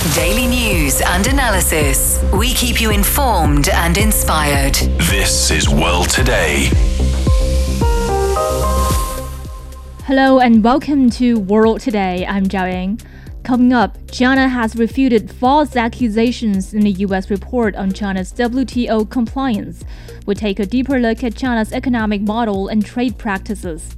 Daily news and analysis. We keep you informed and inspired. This is World Today. Hello and welcome to World Today. I'm Zhao Yang. Coming up, China has refuted false accusations in the U.S. report on China's WTO compliance. We take a deeper look at China's economic model and trade practices.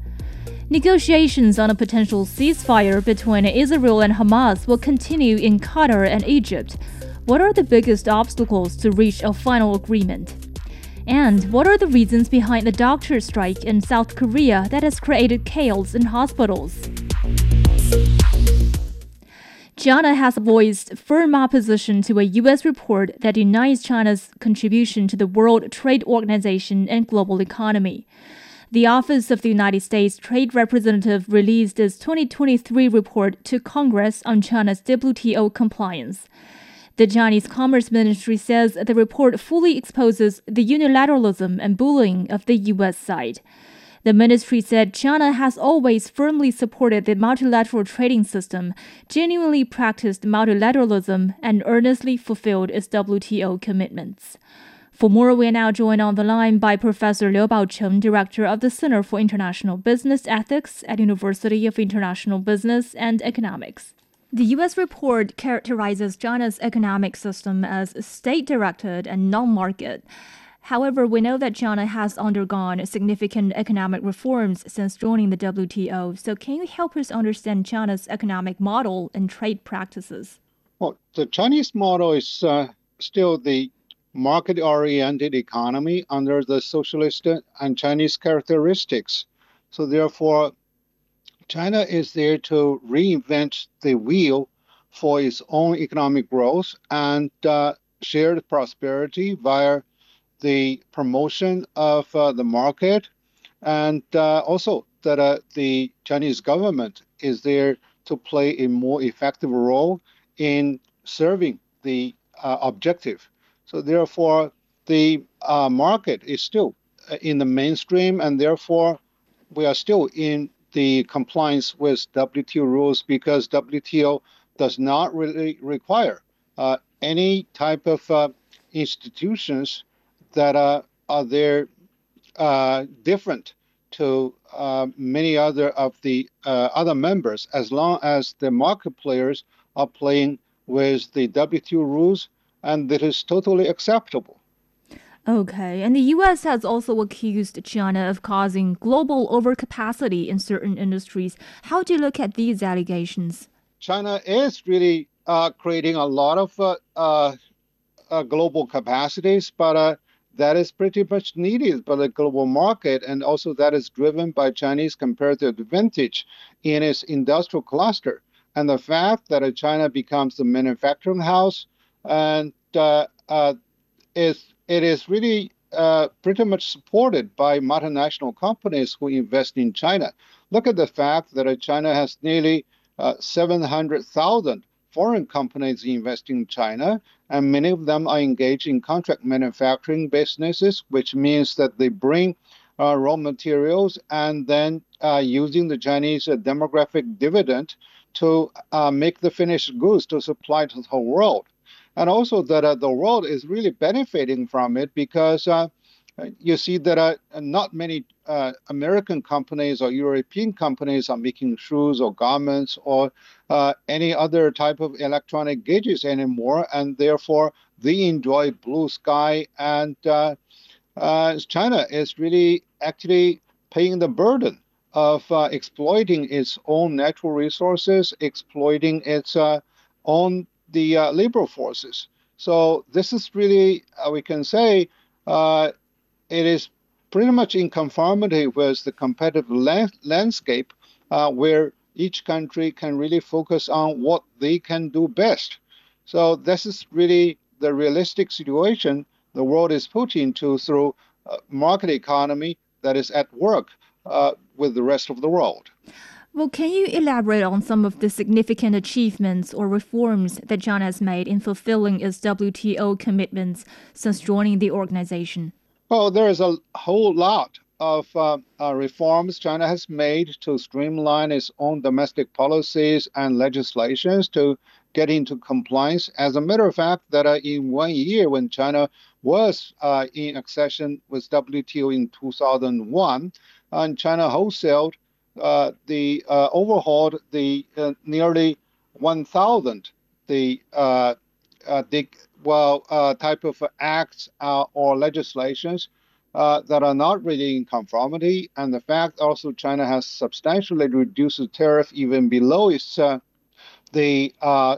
Negotiations on a potential ceasefire between Israel and Hamas will continue in Qatar and Egypt. What are the biggest obstacles to reach a final agreement? And what are the reasons behind the doctor strike in South Korea that has created chaos in hospitals? China has voiced firm opposition to a U.S. report that denies China's contribution to the World Trade Organization and global economy. The Office of the United States Trade Representative released its 2023 report to Congress on China's WTO compliance. The Chinese Commerce Ministry says the report fully exposes the unilateralism and bullying of the U.S. side. The ministry said China has always firmly supported the multilateral trading system, genuinely practiced multilateralism, and earnestly fulfilled its WTO commitments. For more, we are now joined on the line by Professor Liu Baocheng, Director of the Center for International Business Ethics at University of International Business and Economics. The U.S. report characterizes China's economic system as state-directed and non-market. However, we know that China has undergone significant economic reforms since joining the WTO. So, can you help us understand China's economic model and trade practices? Well, the Chinese model is uh, still the market oriented economy under the socialist and Chinese characteristics. So, therefore, China is there to reinvent the wheel for its own economic growth and uh, shared prosperity via the promotion of uh, the market and uh, also that uh, the Chinese government is there to play a more effective role in serving the uh, objective so therefore, the uh, market is still uh, in the mainstream, and therefore we are still in the compliance with WTO rules because WTO does not really require uh, any type of uh, institutions that are, are there uh, different to uh, many other of the other members as long as the market players are playing with the WTO rules and that is totally acceptable. Okay, and the US has also accused China of causing global overcapacity in certain industries. How do you look at these allegations? China is really uh, creating a lot of uh, uh, uh global capacities, but uh, that is pretty much needed by the global market, and also that is driven by Chinese comparative advantage in its industrial cluster. And the fact that China becomes the manufacturing house and uh, uh, is it is really uh, pretty much supported by multinational companies who invest in China. Look at the fact that China has nearly 700,000 foreign companies investing in China, and many of them are engaged in contract manufacturing businesses, which means that they bring uh, raw materials and then uh, using the Chinese uh, demographic dividend to make the finished goods to supply to the whole world and also that uh, the world is really benefiting from it because uh, you see that uh, not many uh, American companies or European companies are making shoes or garments or uh, any other type of electronic gadgets anymore, and therefore they enjoy blue sky. And uh, China is really actually paying the burden of exploiting its own natural resources, exploiting its own the uh, labor forces. So this is really, uh, we can say, uh, it is pretty much in conformity with the competitive la- landscape uh, where each country can really focus on what they can do best. So this is really the realistic situation the world is put into through market economy that is at work uh, with the rest of the world. Well, can you elaborate on some of the significant achievements or reforms that China has made in fulfilling its WTO commitments since joining the organization? Well, there is a whole lot of uh, uh, reforms China has made to streamline its own domestic policies and legislations to get into compliance. As a matter of fact, that uh, in one year, when China was uh, in accession with WTO in 2001, and China wholesaled the uh, overhauled the uh, nearly 1,000 the the well type of acts or legislations uh, that are not really in conformity, and the fact also China has substantially reduced the tariff even below its uh, the uh,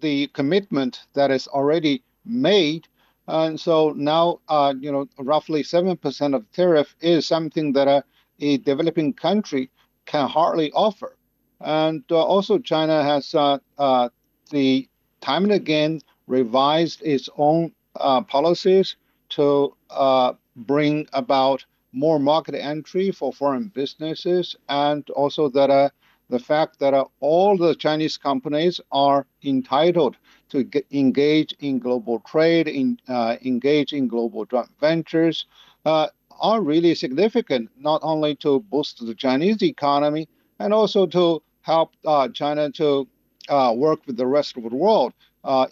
the commitment that is already made, and so now uh, you know roughly seven percent of the tariff is something that a, developing country can hardly offer, and uh, also China has uh, the time and again revised its own policies to bring about more market entry for foreign businesses, and also that uh, the fact that uh, all the Chinese companies are entitled to get, engage in global trade, in, uh, engage in global joint ventures, uh, are really significant, not only to boost the Chinese economy and also to help uh, China to uh, work with the rest of the world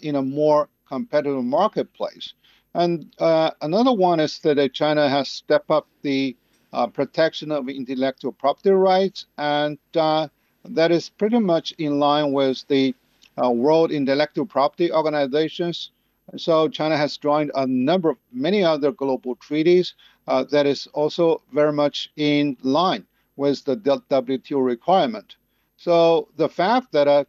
in a more competitive marketplace. And uh, another one is that uh, China has stepped up the uh, protection of intellectual property rights, and uh, that is pretty much in line with the uh, World Intellectual Property Organizations. So China has joined a number of many other global treaties uh, that is also very much in line with the WTO requirement. So the fact that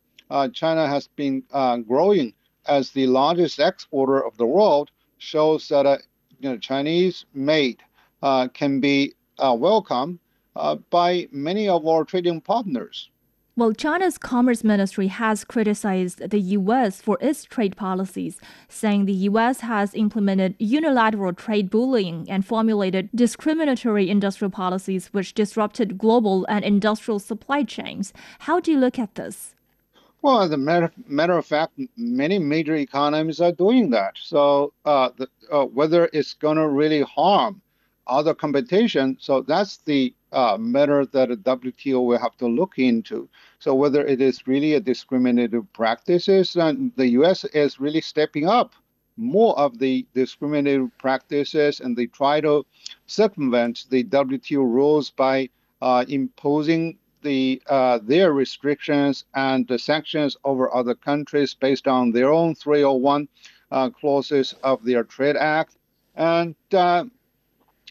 China has been growing as the largest exporter of the world shows that uh, you know Chinese made uh, can be uh, welcome uh, by many of our trading partners. Well, China's Commerce Ministry has criticized the U.S. for its trade policies, saying the U.S. has implemented unilateral trade bullying and formulated discriminatory industrial policies which disrupted global and industrial supply chains. How do you look at this? Well, as a matter, matter of fact, many major economies are doing that. So uh, the, uh, whether it's going to really harm other competition, so that's the uh, matter that the WTO will have to look into. So whether it is really a discriminative practices, and the U.S. is really stepping up more of the discriminative practices, and they try to circumvent the WTO rules by uh, imposing the uh, their restrictions and the sanctions over other countries based on their own 301 uh, clauses of their trade act. And uh,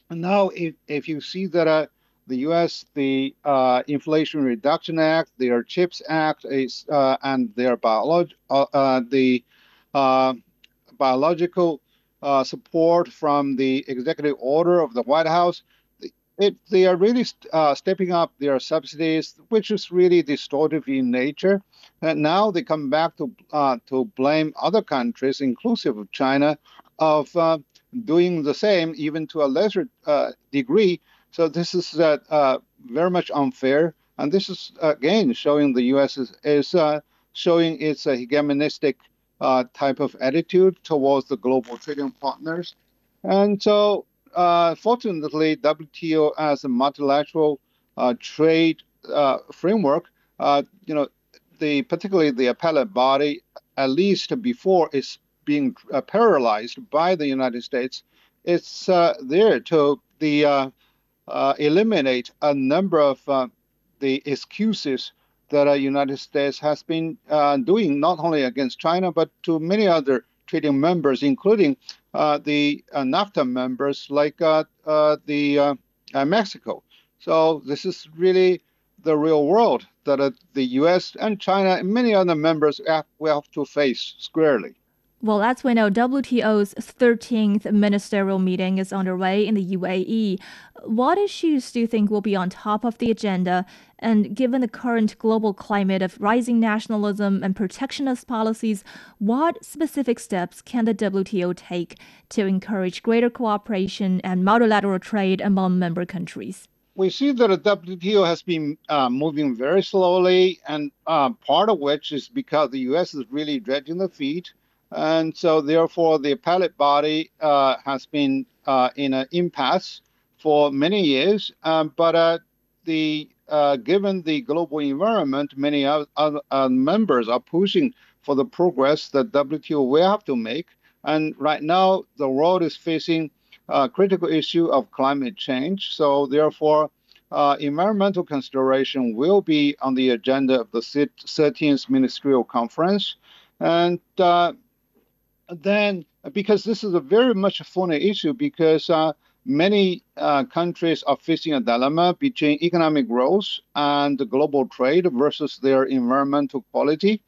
now, if, if you see that uh, the U.S. the uh, Inflation Reduction Act, their CHIPS Act is uh, and their biolog- the biological support from the executive order of the White House it, they are really uh, stepping up their subsidies, which is really distortive in nature. And now they come back to uh, to blame other countries, inclusive of China, of uh, doing the same, even to a lesser uh, degree. So this is uh, uh, very much unfair, and this is again showing the U.S. is, is showing its hegemonistic type of attitude towards the global trading partners. And so uh, fortunately, WTO as a multilateral uh, trade uh, framework, uh, you know, the particularly the appellate body, at least before it's being uh, paralyzed by the United States, it's uh, there to the Uh, eliminate a number of uh, the excuses that the United States has been doing not only against China but to many other trading members, including uh, the uh, NAFTA members like uh, the Mexico. So this is really the real world that the U.S. and China and many other members have, will have to face squarely. Well, as we know, WTO's 13th ministerial meeting is underway in the UAE. What issues do you think will be on top of the agenda? And given the current global climate of rising nationalism and protectionist policies, what specific steps can the WTO take to encourage greater cooperation and multilateral trade among member countries? we see that the WTO has been uh, moving very slowly, and uh, part of which is because the U.S. is really dragging the feet. And so, therefore, the appellate body uh, has been uh, in an impasse for many years. Um, but uh, the uh, given the global environment, many other members are pushing for the progress that WTO will have to make. And right now, the world is facing a critical issue of climate change. So therefore, uh, environmental consideration will be on the agenda of the 13th Ministerial Conference. And uh, then, because this is a very much a funny issue, because uh, many uh, countries are facing a dilemma between economic growth and global trade versus their environmental quality.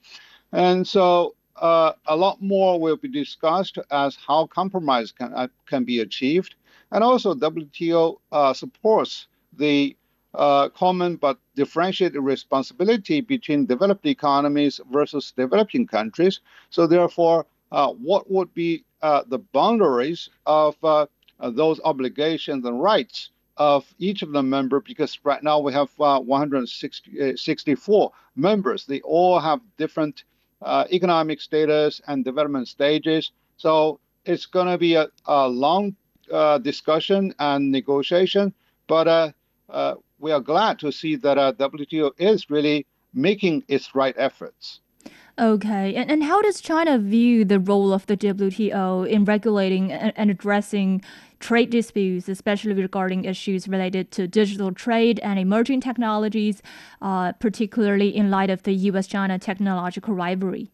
And so uh, a lot more will be discussed as how compromise can, uh, can be achieved. And also WTO uh, supports the uh, common but differentiated responsibility between developed economies versus developing countries. So therefore, uh, what would be the boundaries of uh, those obligations and rights of each of the member because right now we have uh, 164 members. They all have different uh, economic status and development stages. So it's going to be a, a long uh, discussion and negotiation, but uh, uh, we are glad to see that WTO is really making its right efforts. Okay, and, and how does China view the role of the WTO in regulating and, addressing trade disputes, especially regarding issues related to digital trade and emerging technologies, uh, particularly in light of the US China technological rivalry?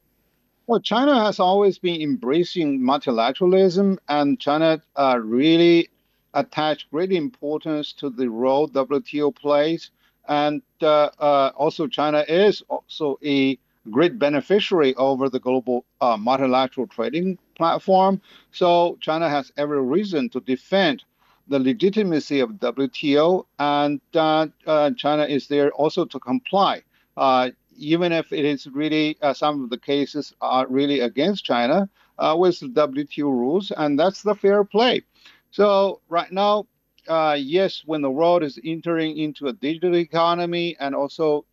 Well, China has always been embracing multilateralism, and China uh, really attached great importance to the role WTO plays. And uh, uh, also, China is also a great beneficiary over the global uh, multilateral trading platform. So China has every reason to defend the legitimacy of WTO, and uh, uh, China is there also to comply. Uh, even if it is really uh, some of the cases are really against China uh, with WTO rules, and that's the fair play. So right now, yes, when the world is entering into a digital economy and also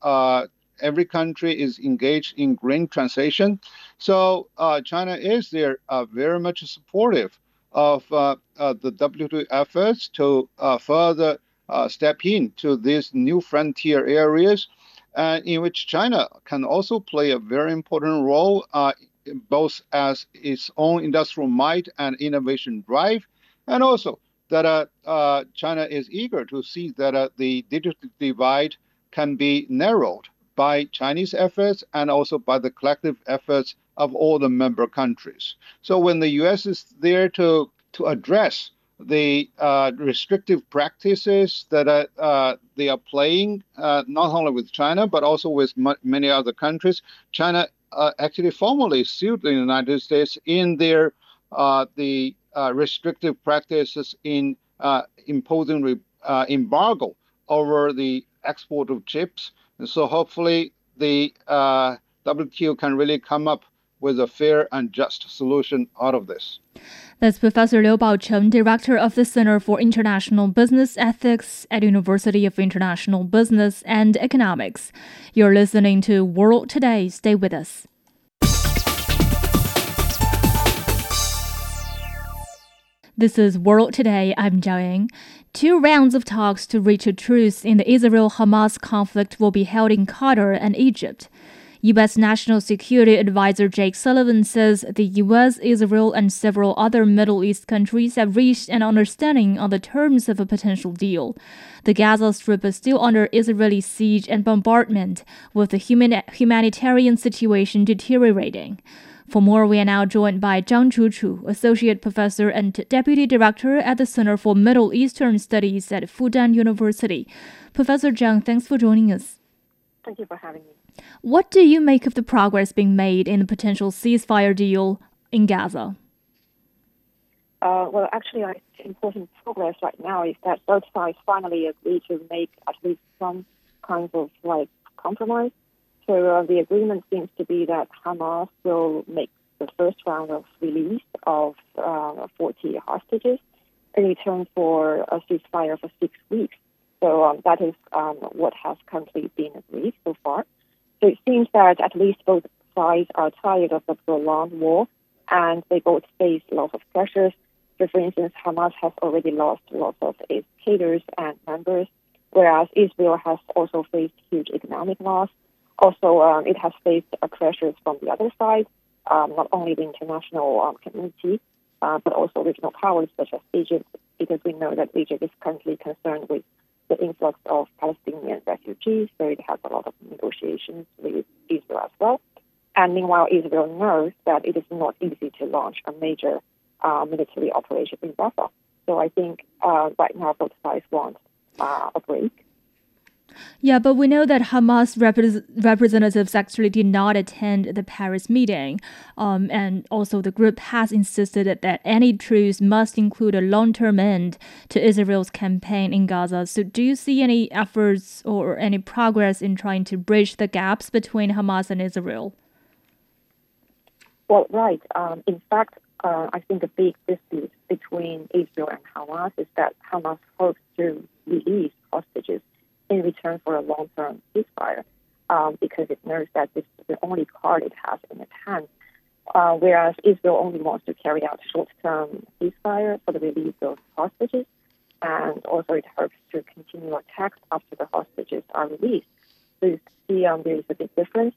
every country is engaged in green transition. So uh, China is there uh, very much supportive of uh, uh the WTO efforts to uh, further uh, step into these new frontier areas, in which China can also play a very important role, both as its own industrial might and innovation drive, and also that China is eager to see that the digital divide can be narrowed by Chinese efforts and also by the collective efforts of all the member countries. So when the U.S. is there to to address the uh, restrictive practices that are, uh, they are playing uh, not only with China but also with m- many other countries. China uh, actually formally sued the United States in their uh, the uh, restrictive practices in imposing re- embargo over the export of chips and so hopefully the uh, WTO can really come up with a fair and just solution out of this. That's Professor Liu Baocheng, Director of the Center for International Business Ethics at University of International Business and Economics. You're listening to World Today. Stay with us. This is World Today. I'm Yang. Two rounds of talks to reach a truce in the Israel Hamas conflict will be held in Qatar and Egypt. U.S. National Security Advisor Jake Sullivan says the U.S., Israel, and several other Middle East countries have reached an understanding on the terms of a potential deal. The Gaza Strip is still under Israeli siege and bombardment, with the human- humanitarian situation deteriorating. For more, we are now joined by Zhang Chuchu, Associate Professor and Deputy Director at the Center for Middle Eastern Studies at Fudan University. Professor Zhang, thanks for joining us. Thank you for having me. What do you make of the progress being made in the potential ceasefire deal in Gaza? Uh, well, actually, I think important progress right now is that both sides finally agree to make at least some kinds of like compromise so uh, the agreement seems to be that Hamas will make the first round of release of uh, 40 hostages in return for a ceasefire for six weeks. So um, that is um, what has currently been agreed so far. So it seems that at least both sides are tired of the prolonged war and they both face lots of pressures. So, for instance, Hamas has already lost lots of its cadres and members, whereas Israel has also faced huge economic loss Also, um, it has faced pressures from the other side, um, not only the international um, community, uh, but also regional powers such as Egypt, because we know that Egypt is currently concerned with the influx of Palestinian refugees, so it has a lot of negotiations with Israel as well. And meanwhile, Israel knows that it is not easy to launch a major uh, military operation in Rafah. So I think uh, right now both sides want uh, a break. Yeah, but we know that Hamas repre- representatives actually did not attend the Paris meeting. Um, and also, the group has insisted that any truce must include a long term end to Israel's campaign in Gaza. So, do you see any efforts or any progress in trying to bridge the gaps between Hamas and Israel? Well, right. Um, in fact, uh, I think a big dispute between Israel and Hamas is that Hamas hopes to release hostages in return for a long-term ceasefire um, because it knows that this is the only card it has in its hand. Uh, whereas Israel only wants to carry out short-term ceasefire for the release of hostages, and also it hopes to continue attacks after the hostages are released. So you see, um, there is a big difference.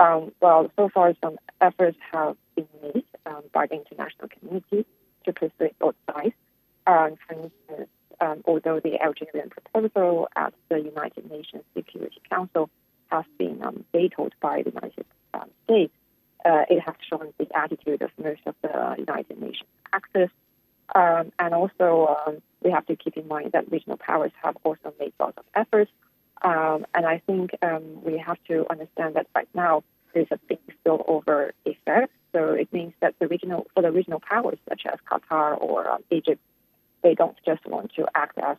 Um, well, so far some efforts have been made um, by the international community to persuade both sides. Um, for instance, um, although the Algerian proposal at the United Nations Security Council has been um, vetoed by the United um, States, uh, it has shown the attitude of most of the United Nations actors. Um, and also, um, we have to keep in mind that regional powers have also made lots of efforts. Um, and I think we have to understand that right now there's a big spillover effect. So it means that the regional, for the regional powers such as Qatar or Egypt, they don't just want to act as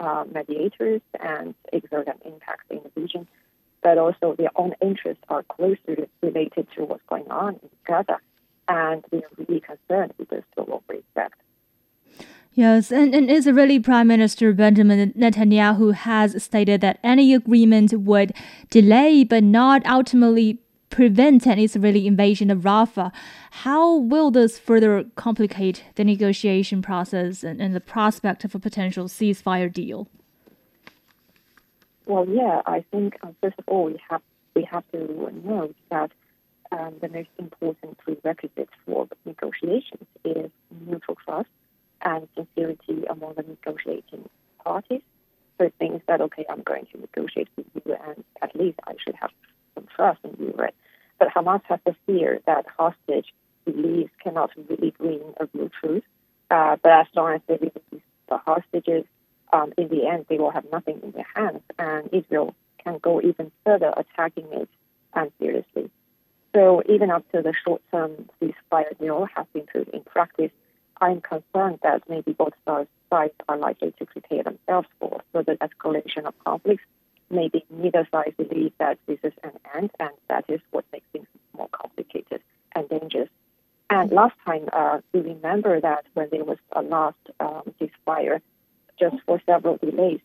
uh, mediators and exert an impact in the region, but also their own interests are closely related to what's going on in Gaza, and they are really concerned with this global effect. Yes, and, and Israeli Prime Minister Benjamin Netanyahu has stated that any agreement would delay but not ultimately prevent an Israeli invasion of Rafah. How will this further complicate the negotiation process and, and the prospect of a potential ceasefire deal? Well, yeah, I think um, first of all we have we have to note that um, the most important prerequisite for negotiations is mutual trust and sincerity among the negotiating parties. So it means that okay, I'm going to negotiate with you, and at least I should have some trust in right? But Hamas has the fear that hostage release cannot really bring a real truth. Uh, but as long as they release the hostages, um, in the end, they will have nothing in their hands, and Israel can go even further attacking it seriously. So even after the short-term ceasefire deal has been put in practice, I'm concerned that maybe both sides are likely to prepare themselves for further escalation of conflicts maybe neither side believes that this is an end, and that is what makes things more complicated and dangerous. And last time, uh, we remember that when there was a last um, ceasefire, just for several delays,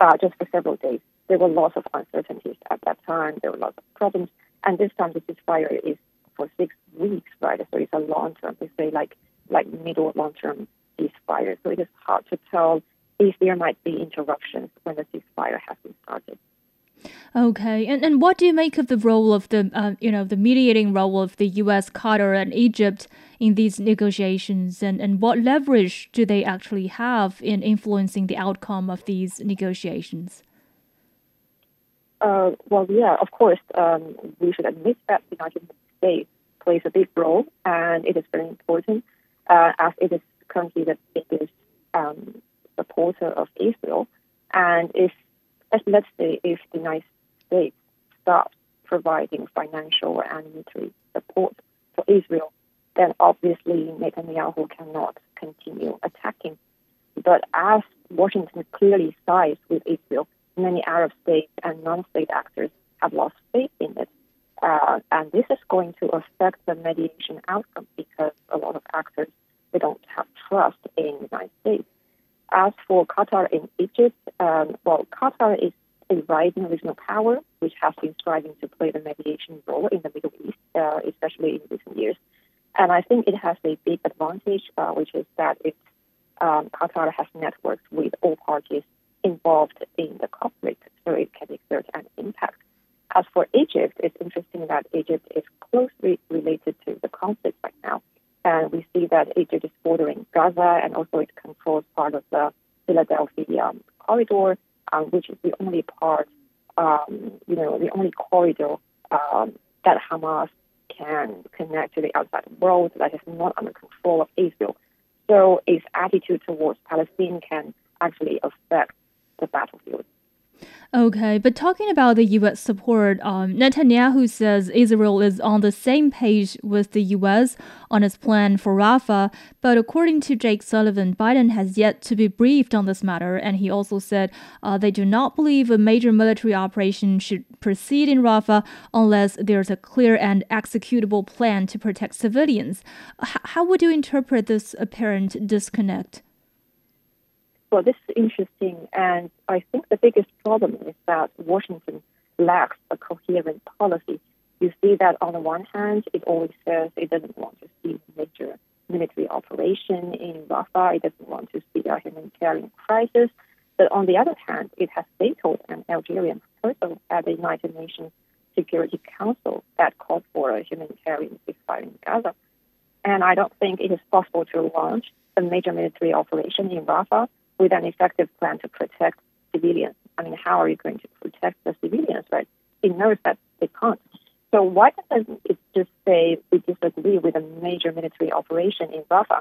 uh, just for several days, there were lots of uncertainties at that time. There were lots of problems, and this time the ceasefire is for six weeks, right? So it's a long term. They say like like middle long term ceasefire. So it is hard to tell if there might be interruptions when the ceasefire has been started. Okay, and and what do you make of the role of the uh, you know the mediating role of the U.S., Qatar, and Egypt in these negotiations, and and what leverage do they actually have in influencing the outcome of these negotiations? Uh, well, yeah, of course, um, we should admit that the United States plays a big role, and it is very important uh, as it is currently the biggest um, supporter of Israel, and if let's say if the United States stops providing financial and military support for Israel, then obviously Netanyahu cannot continue attacking. But as Washington clearly sides with Israel, many Arab states and non-state actors have lost faith in it. Uh, and this is going to affect the mediation outcome because a lot of actors they don't have trust in the United States. As for Qatar and Egypt, um, well, Qatar is a rising regional power, which has been striving to play the mediation role in the Middle East, uh, especially in recent years. And I think it has a big advantage, uh, which is that it, um, Qatar has networks with all parties involved in the conflict, so it can exert an impact. As for Egypt, it's interesting that Egypt is closely related to the conflict right now. And we see that Egypt is bordering Gaza and also it controls part of the Philadelphia um, corridor, um, which is the only part, um, you know, the only corridor um, that Hamas can connect to the outside world that is not under control of Israel. So its attitude towards Palestine can actually affect the battlefield. Okay, but talking about the U.S. support, um, Netanyahu says Israel is on the same page with the U.S. on its plan for Rafah. But according to Jake Sullivan, Biden has yet to be briefed on this matter, and he also said uh, they do not believe a major military operation should proceed in Rafah unless there's a clear and executable plan to protect civilians. H- how would you interpret this apparent disconnect? Well, this is interesting, and I think the biggest problem is that Washington lacks a coherent policy. You see that on the one hand, it always says it doesn't want to see major military operation in Rafah, it doesn't want to see a humanitarian crisis. But on the other hand, it has vetoed an Algerian proposal at the United Nations Security Council that called for a humanitarian ceasefire in Gaza. And I don't think it is possible to launch a major military operation in Rafah with an effective plan to protect civilians. I mean, how are you going to protect the civilians, right? It knows that they can't. So why doesn't it just say we disagree with a major military operation in Rafah?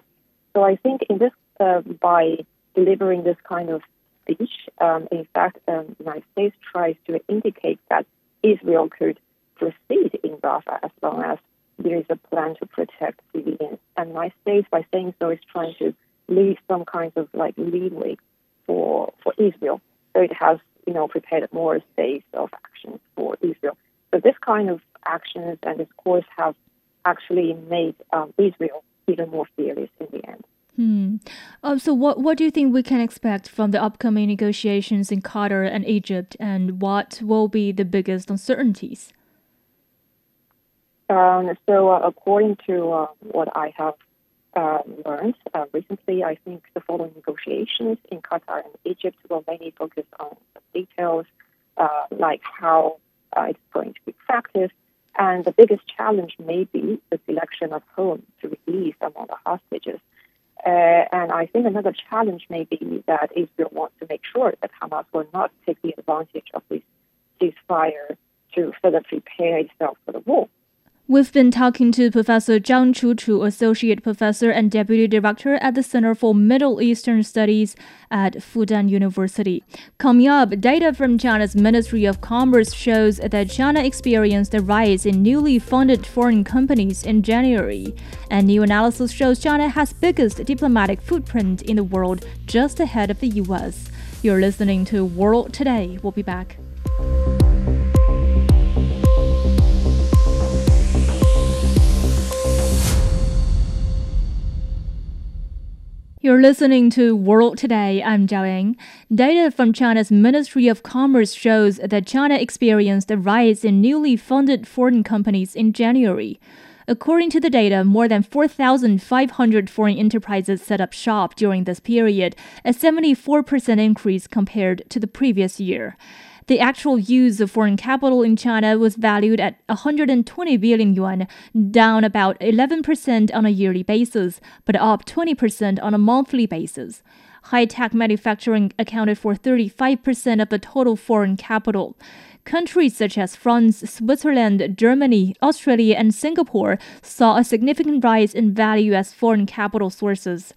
So I think in this, uh, by delivering this kind of speech, um, in fact, um, the United States tries to indicate that Israel could proceed in Rafah as long as there is a plan to protect civilians. And United States, by saying so, is trying to leave some kind of like leeway for for Israel. So it has you know prepared more space of actions for Israel. So this kind of actions and this course have actually made um, Israel even more fearless in the end. Hmm. Uh, so, what what do you think we can expect from the upcoming negotiations in Qatar and Egypt, and what will be the biggest uncertainties? Um, so, uh, according to uh, what I have uh, learned uh, recently, I think the following negotiations in Qatar and Egypt will mainly focus on details uh, like how uh, it's going to be practiced. And the biggest challenge may be the selection of whom to release among the hostages. Uh, and I think another challenge may be that Israel wants to make sure that Hamas will not take the advantage of this ceasefire to further prepare itself for the war. We've been talking to Professor Zhang Chuchu, Associate Professor and Deputy Director at the Center for Middle Eastern Studies at Fudan University. Coming up, data from China's Ministry of Commerce shows that China experienced a rise in newly funded foreign companies in January. And new analysis shows China has biggest diplomatic footprint in the world just ahead of the US. You're listening to World Today. We'll be back. You're listening to World Today. I'm Zhao. Data from China's Ministry of Commerce shows that China experienced a rise in newly funded foreign companies in January. According to the data, more than 4,500 foreign enterprises set up shop during this period, a 74% increase compared to the previous year. The actual use of foreign capital in China was valued at 120 billion yuan, down about 11% on a yearly basis, but up 20% on a monthly basis. High tech manufacturing accounted for 35% of the total foreign capital. Countries such as France, Switzerland, Germany, Australia, and Singapore saw a significant rise in value as foreign capital sources.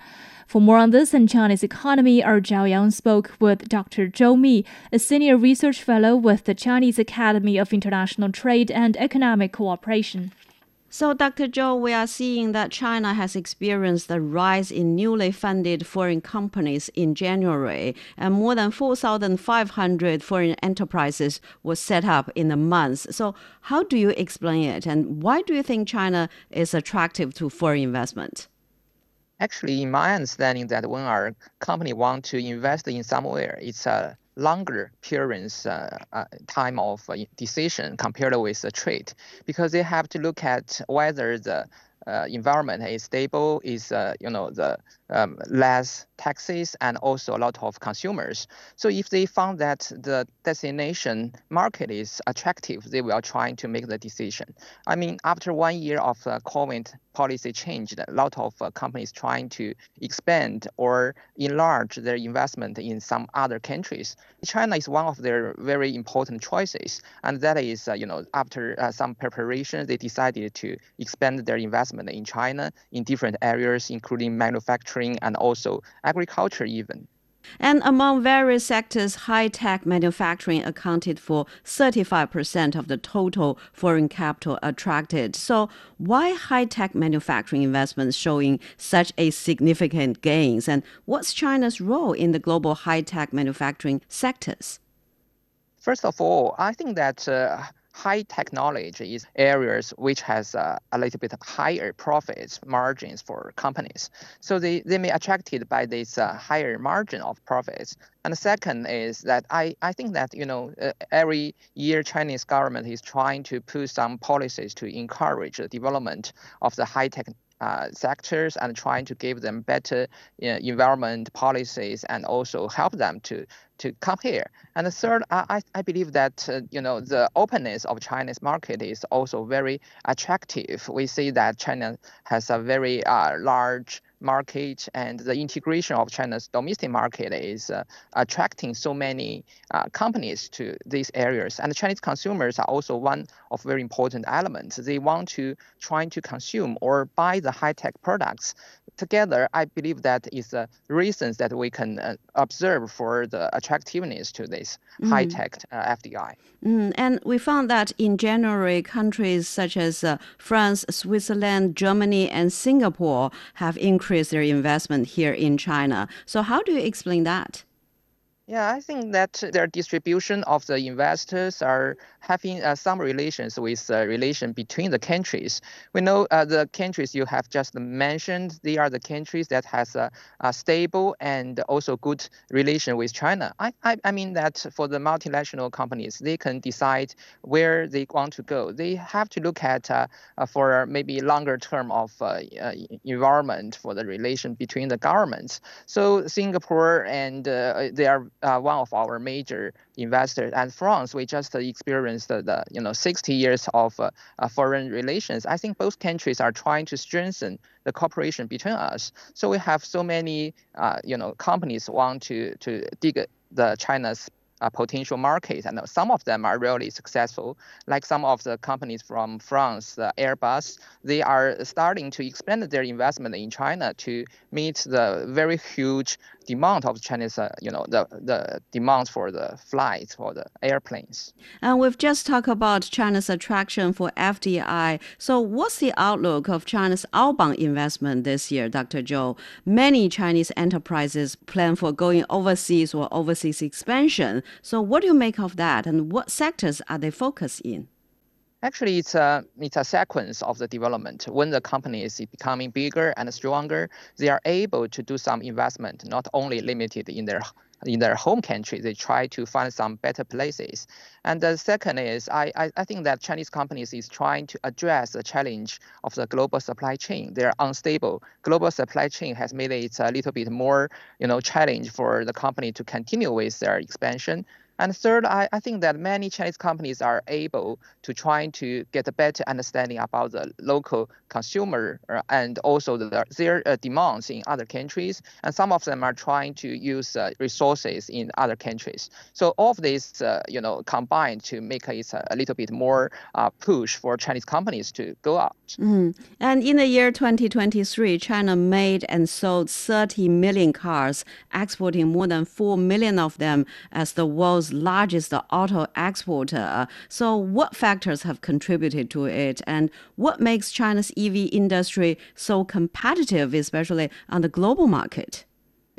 For more on this and China's economy, our Zhao Yang spoke with Dr. Zhou Mi, a senior research fellow with the Chinese Academy of International Trade and Economic Cooperation. So, Dr. Zhou, we are seeing that China has experienced a rise in newly funded foreign companies in January, and more than 4,500 foreign enterprises were set up in a month. So, how do you explain it, and why do you think China is attractive to foreign investment? Actually, in my understanding, that when our company want to invest in somewhere, it's a longer period uh, uh, time of uh, decision compared with the trade, because they have to look at whether the uh, environment is stable, is uh, you know the um, less taxes and also a lot of consumers. So if they found that the destination market is attractive, they will try to make the decision. I mean, after one year of uh, COVID policy change, a lot of uh, companies trying to expand or enlarge their investment in some other countries. China is one of their very important choices, and that is, uh, you know, after uh, some preparation, they decided to expand their investment in China in different areas, including manufacturing and also agriculture even. And among various sectors, high tech manufacturing accounted for 35% of the total foreign capital attracted. So, why high tech manufacturing investments showing such a significant gains? And what's China's role in the global high tech manufacturing sectors? First of all, I think that uh, high technology is areas which has uh, a little bit higher profits margins for companies. So they, they may attracted by this uh, higher margin of profits. And the second is that I, I think that, you know, uh, every year Chinese government is trying to put some policies to encourage the development of the high tech uh, sectors and trying to give them better you know, environment policies and also help them to to come here. And the third, I, I believe that uh, you know the openness of Chinese market is also very attractive. We see that China has a very uh, large market and the integration of China's domestic market is uh, attracting so many uh, companies to these areas. And the Chinese consumers are also one of very important elements. They want to try to consume or buy the high-tech products. Together, I believe that is the reasons that we can uh, observe for the attractiveness to this mm. high-tech uh, FDI. Mm. And we found that in January, countries such as uh, France, Switzerland, Germany, and Singapore have increased increase their investment here in China. So, how do you explain that? Yeah, I think that their distribution of the investors are having uh, some relations with uh, relation between the countries. We know uh, the countries you have just mentioned, they are the countries that has a, a stable and also good relation with China. I, I, I, mean that for the multinational companies, they can decide where they want to go. They have to look at uh, uh, for maybe longer term of uh, environment for the relation between the governments. So Singapore and they are uh, one of our major investors. And France, we just experienced the, you know 60 years of uh, uh, foreign relations. I think both countries are trying to strengthen the cooperation between us. So we have so many uh, you know companies want to to dig the China's uh, potential markets, and some of them are really successful. Like some of the companies from France, Airbus, they are starting to expand their investment in China to meet the very huge demand of Chinese, uh, you know, the the demand for the flights for the airplanes. And we've just talked about China's attraction for FDI. So, what's the outlook of China's outbound investment this year, Dr. Zhou? Many Chinese enterprises plan for going overseas or overseas expansion. So, what do you make of that, and what sectors are they focused in? Actually, it's a it's a sequence of the development. When the company is becoming bigger and stronger, they are able to do some investment, not only limited in their in their home country. They try to find some better places. And the second is, I, I, I think that Chinese companies is trying to address the challenge of the global supply chain. They're unstable. Global supply chain has made it a little bit more, you know, challenge for the company to continue with their expansion. And third, I, I think that many Chinese companies are able to try to get a better understanding about the local consumer uh, and also the, their uh, demands in other countries. And some of them are trying to use uh, resources in other countries. So all of this, uh, you know, combined to make it a, little bit more uh, push for Chinese companies to go out. Mm. And in the year 2023, China made and sold 30 million cars, exporting more than 4 million of them as the world's largest auto exporter. So, what factors have contributed to it, and what makes China's EV industry so competitive, especially on the global market?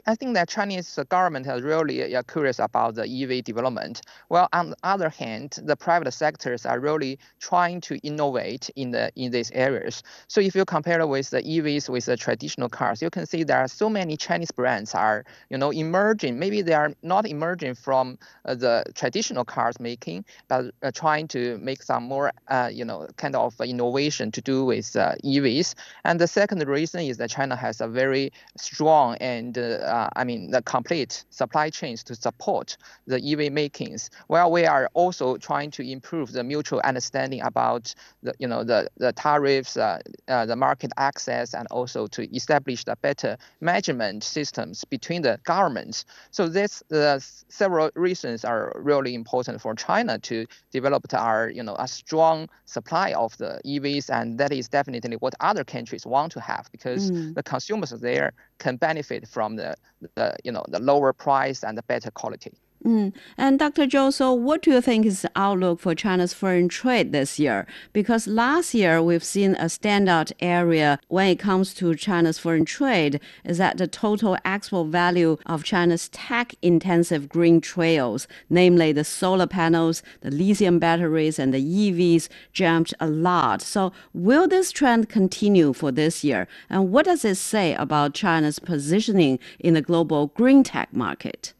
I think that Chinese government is really uh, curious about the EV development. Well, on the other hand, the private sectors are really trying to innovate in the in these areas. So if you compare with the EVs with the traditional cars, you can see there are so many Chinese brands are you know emerging. Maybe they are not emerging from uh, the traditional cars making, but uh, trying to make some more uh, you know kind of innovation to do with uh, EVs. And the second reason is that China has a very strong and uh, I mean the complete supply chains to support the EV makings. While we are also trying to improve the mutual understanding about the you know the the tariffs, uh, uh, the market access, and also to establish the better measurement systems between the governments. So this uh, several reasons are really important for China to develop our you know a strong supply of the EVs, and that is definitely what other countries want to have because mm. the consumers there can benefit from the, the you know the lower price and the better quality. Mm. And Dr. Zhou, so what do you think is the outlook for China's foreign trade this year? Because last year we've seen a standout area when it comes to China's foreign trade is that the total export value of China's tech-intensive green trails, namely the solar panels, the lithium batteries, and the EVs, jumped a lot. So will this trend continue for this year? And what does it say about China's positioning in the global green tech market?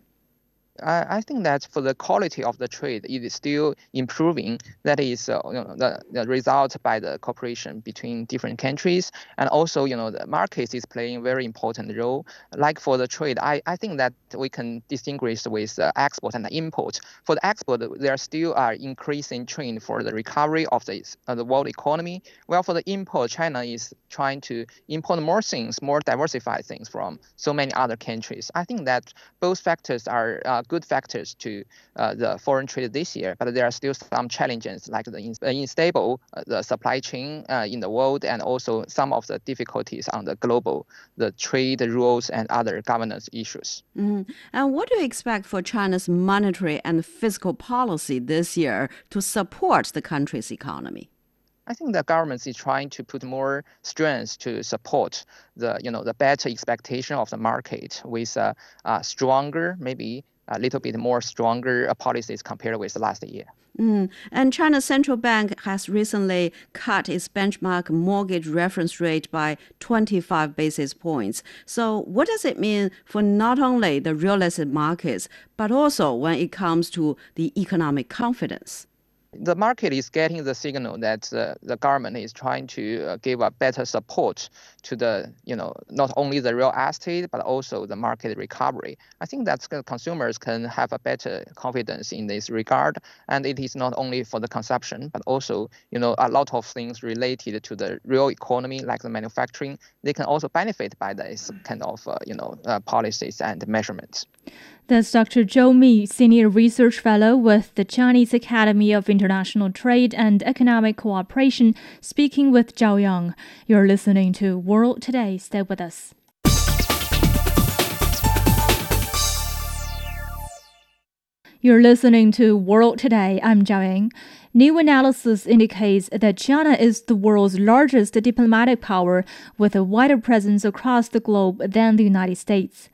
I, I think that for the quality of the trade, it is still improving. That is uh, you know, the, the result by the cooperation between different countries. And also, you know, the market is playing a very important role. Like for the trade, I, I think that we can distinguish with uh, export and import. For the export, there still are increasing trend for the recovery of the, uh, the world economy. Well, for the import, China is trying to import more things, more diversified things from so many other countries. I think that both factors are uh, good factors to uh, the foreign trade this year, but there are still some challenges like the unstable uh, the supply chain uh, in the world and also some of the difficulties on the global the trade rules and other governance issues. Mm-hmm. And what do you expect for China's monetary and fiscal policy this year to support the country's economy? I think the government is trying to put more strength to support the you know the better expectation of the market with a, a stronger maybe a little bit more stronger uh, policies compared with last year. Mm. And China's central bank has recently cut its benchmark mortgage reference rate by 25 basis points. So, what does it mean for not only the real estate markets, but also when it comes to the economic confidence? The market is getting the signal that uh, the government is trying to uh, give a better support to the, you know, not only the real estate but also the market recovery. I think that consumers can have a better confidence in this regard, and it is not only for the consumption but also, you know, a lot of things related to the real economy like the manufacturing. They can also benefit by this kind of, uh, you know, uh, policies and measurements. That's Dr. Zhou Mi, Senior Research Fellow with the Chinese Academy of International Trade and Economic Cooperation, speaking with Zhao Ying. You're listening to World Today. Stay with us. You're listening to World Today. I'm Zhao Ying. New analysis indicates that China is the world's largest diplomatic power with a wider presence across the globe than the United States.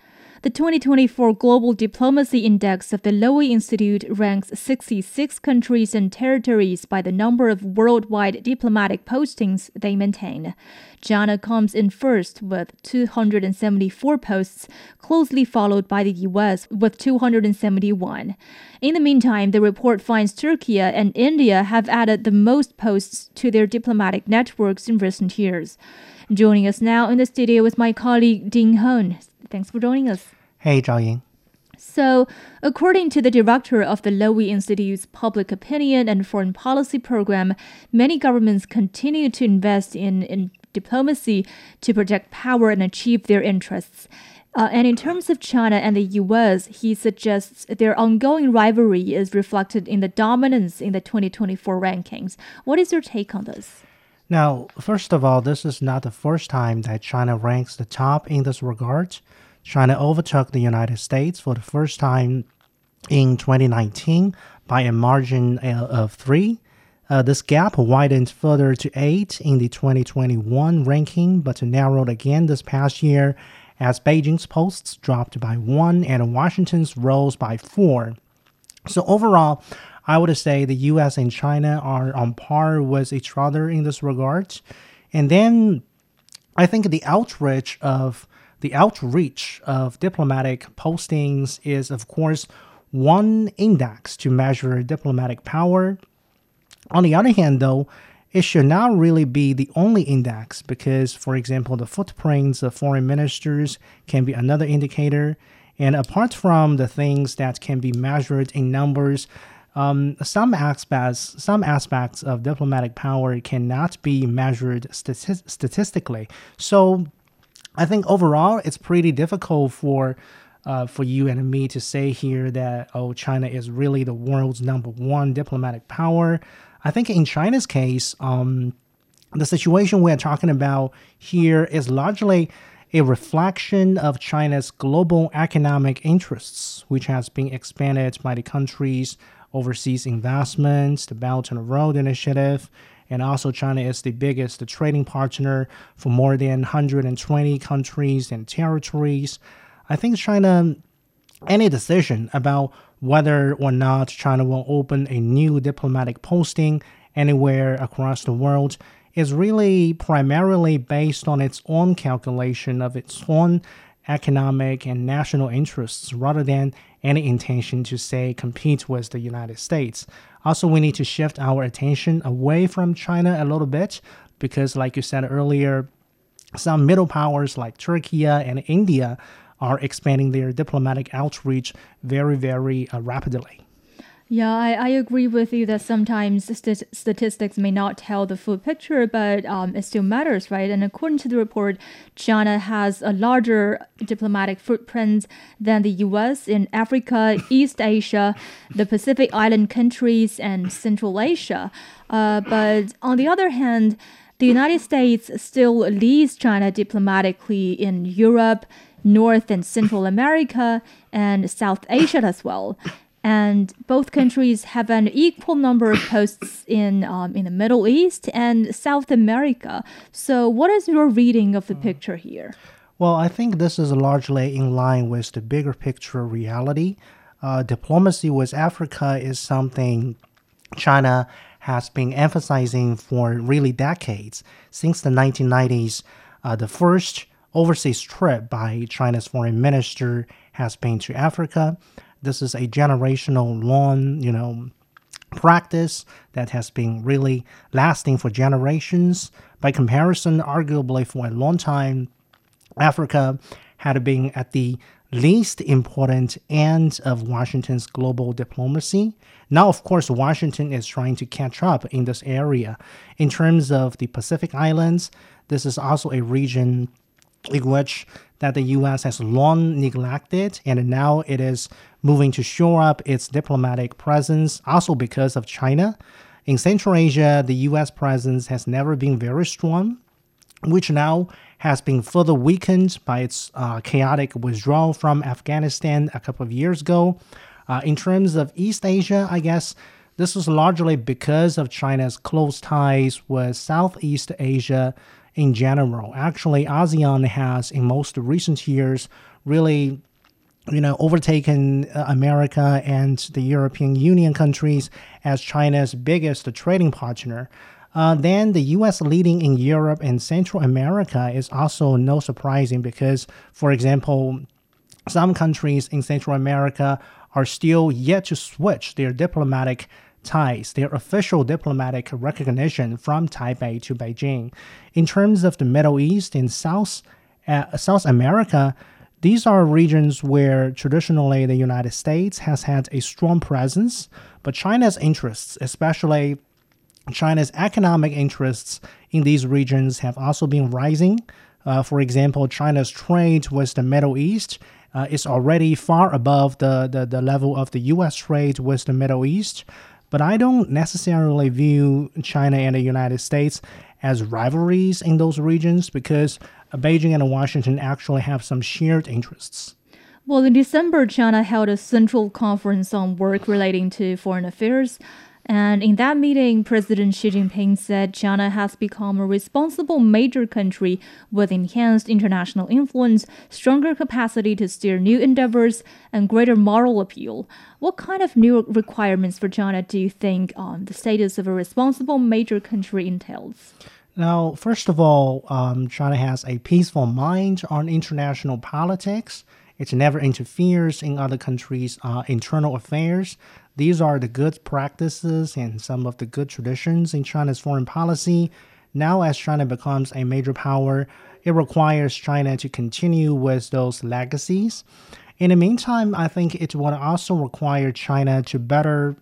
The 2024 Global Diplomacy Index of the Lowy Institute ranks 66 countries and territories by the number of worldwide diplomatic postings they maintain. China comes in first with 274 posts, closely followed by the US with 271. In the meantime, the report finds Turkey and India have added the most posts to their diplomatic networks in recent years. Joining us now in the studio is my colleague Ding Heng. Thanks for joining us. Hey, Zhao Ying. So, according to the director of the Lowy Institute's Public Opinion and Foreign Policy Program, many governments continue to invest in, in diplomacy to project power and achieve their interests. Uh, and in terms of China and the US, he suggests their ongoing rivalry is reflected in the dominance in the 2024 rankings. What is your take on this? Now, first of all, this is not the first time that China ranks the top in this regard. China overtook the United States for the first time in 2019 by a margin uh, of three. Uh, this gap widened further to eight in the 2021 ranking, but narrowed again this past year as Beijing's posts dropped by one and Washington's rose by four. So overall, I would say the US and China are on par with each other in this regard. And then I think the outreach of the outreach of diplomatic postings is of course one index to measure diplomatic power. On the other hand though, it should not really be the only index because, for example, the footprints of foreign ministers can be another indicator. And apart from the things that can be measured in numbers, um, some aspects some aspects of diplomatic power cannot be measured stati- statistically. So, I think overall, it's pretty difficult for uh, for you and me to say here that oh, China is really the world's number one diplomatic power. I think in China's case, um, the situation we're talking about here is largely a reflection of China's global economic interests, which has been expanded by the country's overseas investments, the Belt and Road Initiative, and also China is the biggest trading partner for more than 120 countries and territories. I think China, any decision about whether or not China will open a new diplomatic posting anywhere across the world is really primarily based on its own calculation of its own economic and national interests rather than any intention to say compete with the United States. Also, we need to shift our attention away from China a little bit because, like you said earlier, some middle powers like Turkey and India are expanding their diplomatic outreach very, very uh, rapidly. Yeah, I, I agree with you that sometimes st- statistics may not tell the full picture, but um, it still matters, right? And according to the report, China has a larger diplomatic footprint than the US in Africa, East Asia, the Pacific Island countries, and Central Asia. Uh, but on the other hand, the United States still leads China diplomatically in Europe, North and Central America, and South Asia as well and both countries have an equal number of posts in um, in the Middle East and South America. So, what is your reading of the mm. picture here? Well, I think this is largely in line with the bigger picture reality. Uh, diplomacy with Africa is something China has been emphasizing for really decades. Since the 1990s, uh, the first overseas trip by China's foreign minister has been to Africa. This is a generational long, you know, practice that has been really lasting for generations. By comparison, arguably for a long time, Africa had been at the least important end of Washington's global diplomacy. Now, of course, Washington is trying to catch up in this area. In terms of the Pacific Islands, this is also a region in which that the U.S. has long neglected, and now it is moving to shore up its diplomatic presence, also because of China. In Central Asia, the U.S. presence has never been very strong, which now has been further weakened by its uh, chaotic withdrawal from Afghanistan a couple of years ago. Uh, in terms of East Asia, I guess this was largely because of China's close ties with Southeast Asia in general. Actually, ASEAN has, in most recent years, really you know, overtaken uh, America and the European Union countries as China's biggest trading partner. Uh, then the U.S. leading in Europe and Central America is also no surprising because, for example, some countries in Central America are still yet to switch their diplomatic ties, their official diplomatic recognition from Taipei to Beijing. In terms of the Middle East and South, uh, South America, these are regions where traditionally the United States has had a strong presence, but China's interests, especially China's economic interests in these regions, have also been rising. Uh, for example, China's trade with the Middle East uh, is already far above the, the, the level of the US trade with the Middle East. But I don't necessarily view China and the United States as rivalries in those regions because Beijing and Washington actually have some shared interests. Well, in December, China held a central conference on work relating to foreign affairs. And in that meeting, President Xi Jinping said China has become a responsible major country with enhanced international influence, stronger capacity to steer new endeavors, and greater moral appeal. What kind of new requirements for China do you think um, the status of a responsible major country entails? Now, first of all, um, China has a peaceful mind on international politics. It never interferes in other countries' uh, internal affairs. These are the good practices and some of the good traditions in China's foreign policy. Now, as China becomes a major power, it requires China to continue with those legacies. In the meantime, I think it would also require China to better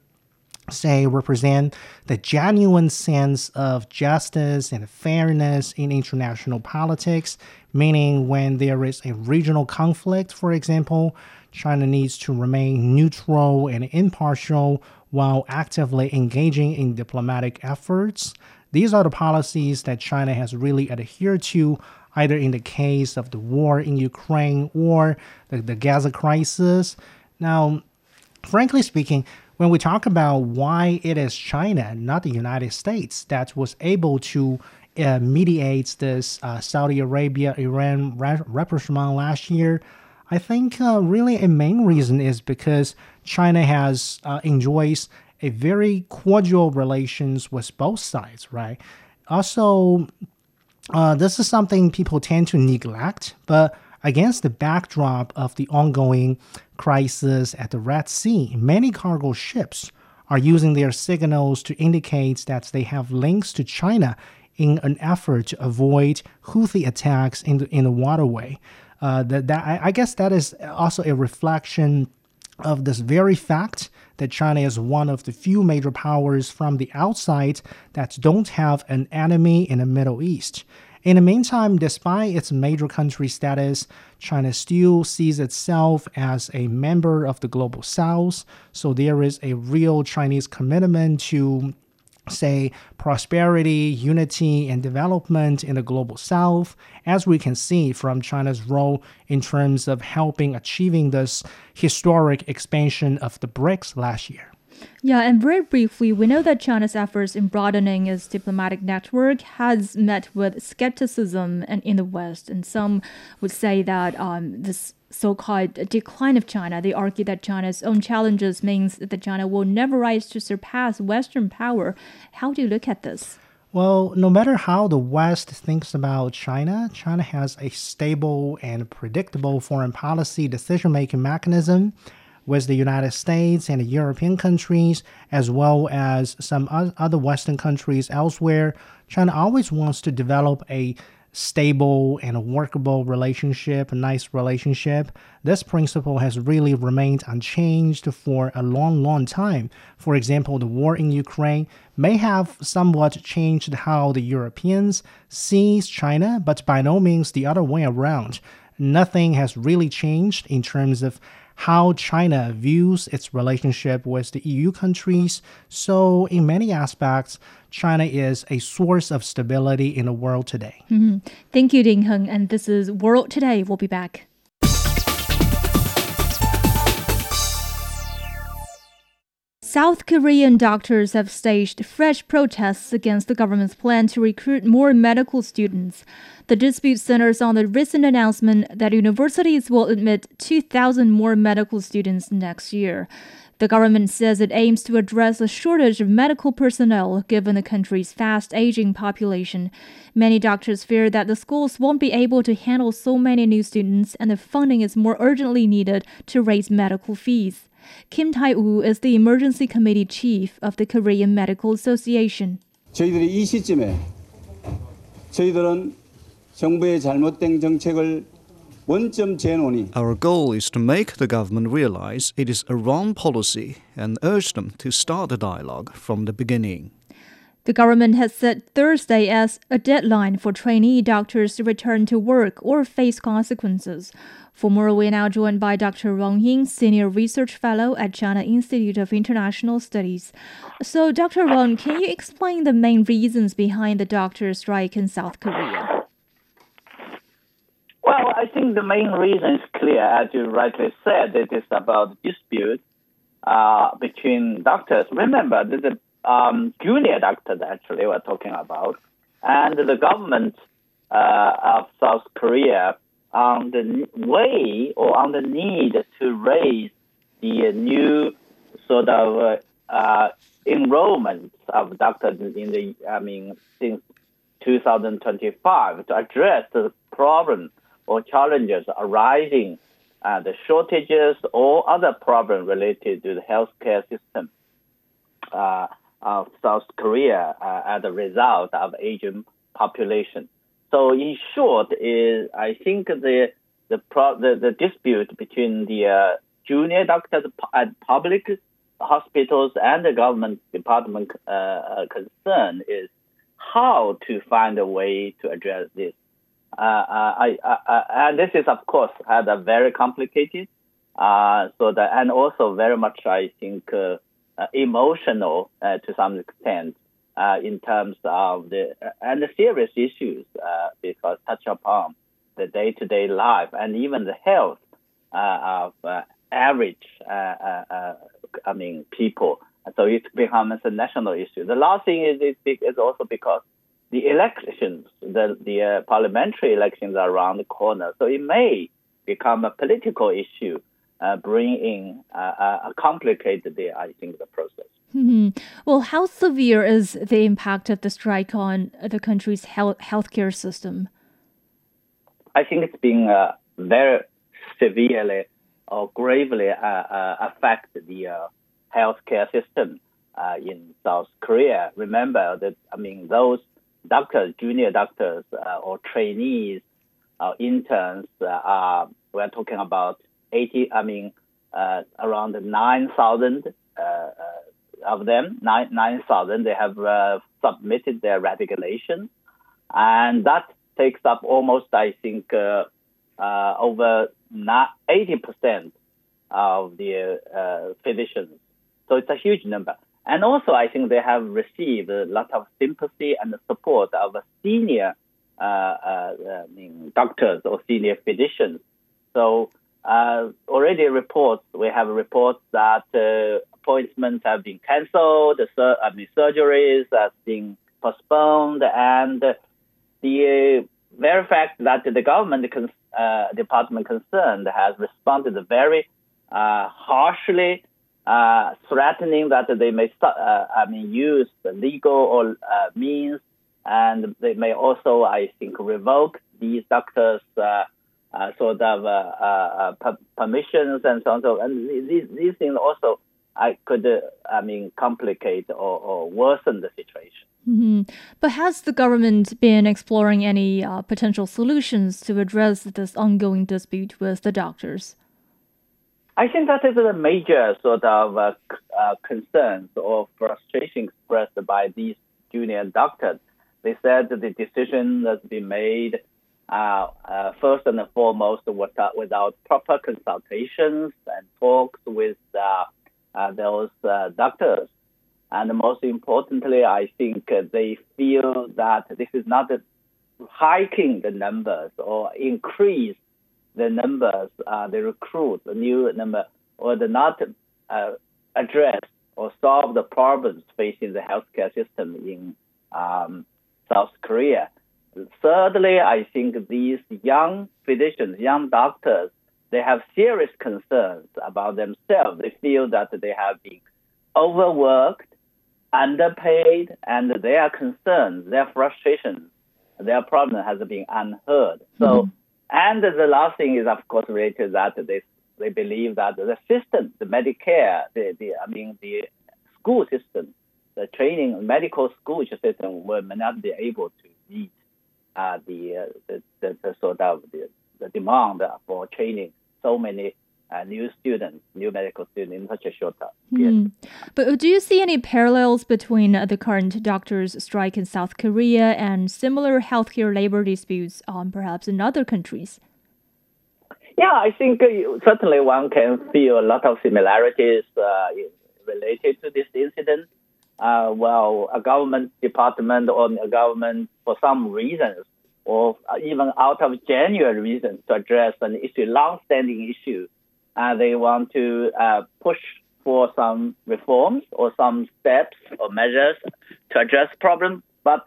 say represent the genuine sense of justice and fairness in international politics, meaning when there is a regional conflict, for example, China needs to remain neutral and impartial while actively engaging in diplomatic efforts. These are the policies that China has really adhered to, either in the case of the war in Ukraine or the, the Gaza crisis. Now, frankly speaking, when we talk about why it is China, not the United States, that was able to uh, mediate this uh, Saudi Arabia Iran rapprochement last year, I think uh, really a main reason is because China has uh, enjoys a very cordial relations with both sides, right? Also, uh, this is something people tend to neglect, but against the backdrop of the ongoing crisis at the Red Sea, many cargo ships are using their signals to indicate that they have links to China in an effort to avoid Houthi attacks in the, in the waterway. Uh, that, that I, I guess that is also a reflection of this very fact that China is one of the few major powers from the outside that don't have an enemy in the Middle East. In the meantime, despite its major country status, China still sees itself as a member of the global south. So there is a real Chinese commitment to say prosperity, unity, and development in the global south, as we can see from China's role in terms of helping achieving this historic expansion of the BRICS last year. Yeah, and very briefly, we know that China's efforts in broadening its diplomatic network has met with skepticism and in the West, and some would say that um, this so-called decline of China. They argue that China's own challenges means that China will never rise to surpass Western power. How do you look at this? Well, no matter how the West thinks about China, China has a stable and predictable foreign policy decision making mechanism with the United States and European countries, as well as some other Western countries elsewhere, China always wants to develop a stable and workable relationship, a nice relationship. This principle has really remained unchanged for a long, long time. For example, the war in Ukraine may have somewhat changed how the Europeans sees China, but by no means the other way around. Nothing has really changed in terms of how China views its relationship with the EU countries. So, in many aspects, China is a source of stability in the world today. Mm-hmm. Thank you, Ding Heng. And this is World Today. We'll be back. South Korean doctors have staged fresh protests against the government's plan to recruit more medical students. The dispute centers on the recent announcement that universities will admit 2,000 more medical students next year. The government says it aims to address a shortage of medical personnel given the country's fast aging population. Many doctors fear that the schools won't be able to handle so many new students and the funding is more urgently needed to raise medical fees. Kim Taek-woo is the emergency committee chief of the Korean Medical Association. 저희들은 정부의 잘못된 정책을 원점 재논의 Our goal is to make the government realize it is a wrong policy and urge them to start the dialogue from the beginning. The government has set Thursday as a deadline for trainee doctors to return to work or face consequences. For more, we're now joined by Dr. Wang Ying, Senior Research Fellow at China Institute of International Studies. So, Dr. Wang, can you explain the main reasons behind the doctor strike in South Korea? Well, I think the main reason is clear, as you rightly said. It is about dispute uh, between doctors. Remember, the um, junior doctors, actually, we're talking about, and the government uh, of South Korea on the way or on the need to raise the new sort of uh, enrollment of doctors in the, I mean, since 2025 to address the problem or challenges arising, uh, the shortages or other problems related to the healthcare system uh, of South Korea uh, as a result of aging population. So in short, is I think the the pro, the, the dispute between the uh, junior doctors at public hospitals and the government department uh, uh, concern is how to find a way to address this. Uh, uh I, I, and this is, of course, had a very complicated, uh, so that, and also very much, I think, uh, uh emotional to some extent in terms of the and the serious issues because touch upon the day-to-day life and even the health of average, I mean, people so it becomes a national issue. The last thing is is also because the elections, the the uh, parliamentary elections are around the corner, so it may become a political issue, uh, bringing uh, complicated the I think the process. Mm-hmm. Well, how severe is the impact of the strike on the country's health healthcare system? I think it's been uh, very severely or gravely uh, uh, affect the healthcare system uh, in South Korea. Remember that, I mean, those doctors, junior doctors, uh, or trainees, uh, interns, uh, are, we're talking about 80, I mean, uh, around 9,000 uh, of them, 9,000, they have submitted their resignation. And that takes up almost, I think, over 80% of the physicians so it's a huge number. And also, I think they have received a lot of sympathy and support of senior uh, uh, I mean, doctors or senior physicians. So uh, already reports, we have reports that uh, appointments have been cancelled, sur- I mean, surgeries have been postponed, and the very fact that the government con- uh, department concerned has responded very uh, harshly uh, threatening that they may, uh, I mean, use the legal or uh, means, and they may also, I think, revoke these doctors' uh, uh, sort of uh, permissions and so on. So, and these these things also, I could, I mean, complicate or, or worsen the situation. Mm-hmm. But has the government been exploring any potential solutions to address this ongoing dispute with the doctors? I think that is a major sort of uh, uh, concerns or frustration expressed by these junior doctors. They said the decision that's been made uh, uh first and foremost without, without proper consultations and talks with uh, uh, those doctors. And most importantly, I think they feel that this is not hiking the numbers or increase the numbers, uh, they recruit the new number, or the not uh, address or solve the problems facing the healthcare system in um, South Korea. Thirdly, I think these young physicians, young doctors, they have serious concerns about themselves. They feel that they have been overworked, underpaid, and their concerns, their frustrations, their problem has been unheard. So mm-hmm. And the last thing is, of course, related to that they they believe that the system, the Medicare, the, the I mean the school system, the training medical school system will not be able to meet uh, the, uh, the, the, the sort of the, the demand for training so many uh, new students, new medical students in such a short time. Mm. But do you see any parallels between uh, the current doctors' strike in South Korea and similar healthcare labor disputes, um, perhaps in other countries? Yeah, I think uh, certainly one can feel a lot of similarities uh, related to this incident. Uh, well, a government department or a government, for some reasons, or even out of genuine reasons to address an issue, long-standing issue, uh, they want to uh, push for some reforms or some steps or measures to address problem. But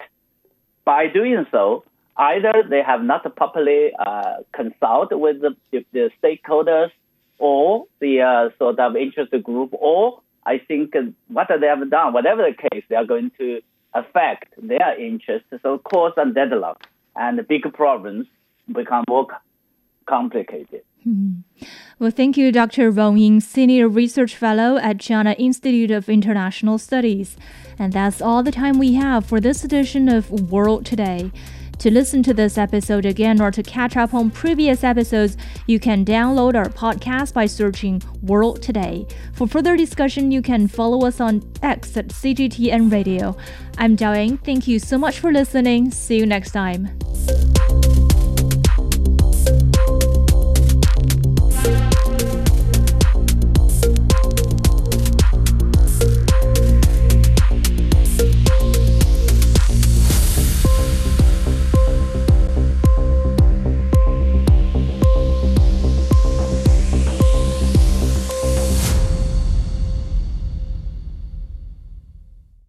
by doing so, either they have not properly uh, consulted with the, the, stakeholders or the uh, sort of interest group, or I think what they have done, whatever the case, they are going to affect their interests. So cause a deadlock and big problems become more complicated. Hmm. Well, thank you, Dr. Rong Ying, Senior Research Fellow at China Institute of International Studies. And that's all the time we have for this edition of World Today. To listen to this episode again or to catch up on previous episodes, you can download our podcast by searching World Today. For further discussion, you can follow us on X at CGTN Radio. I'm Zhao Ying. Thank you so much for listening. See you next time.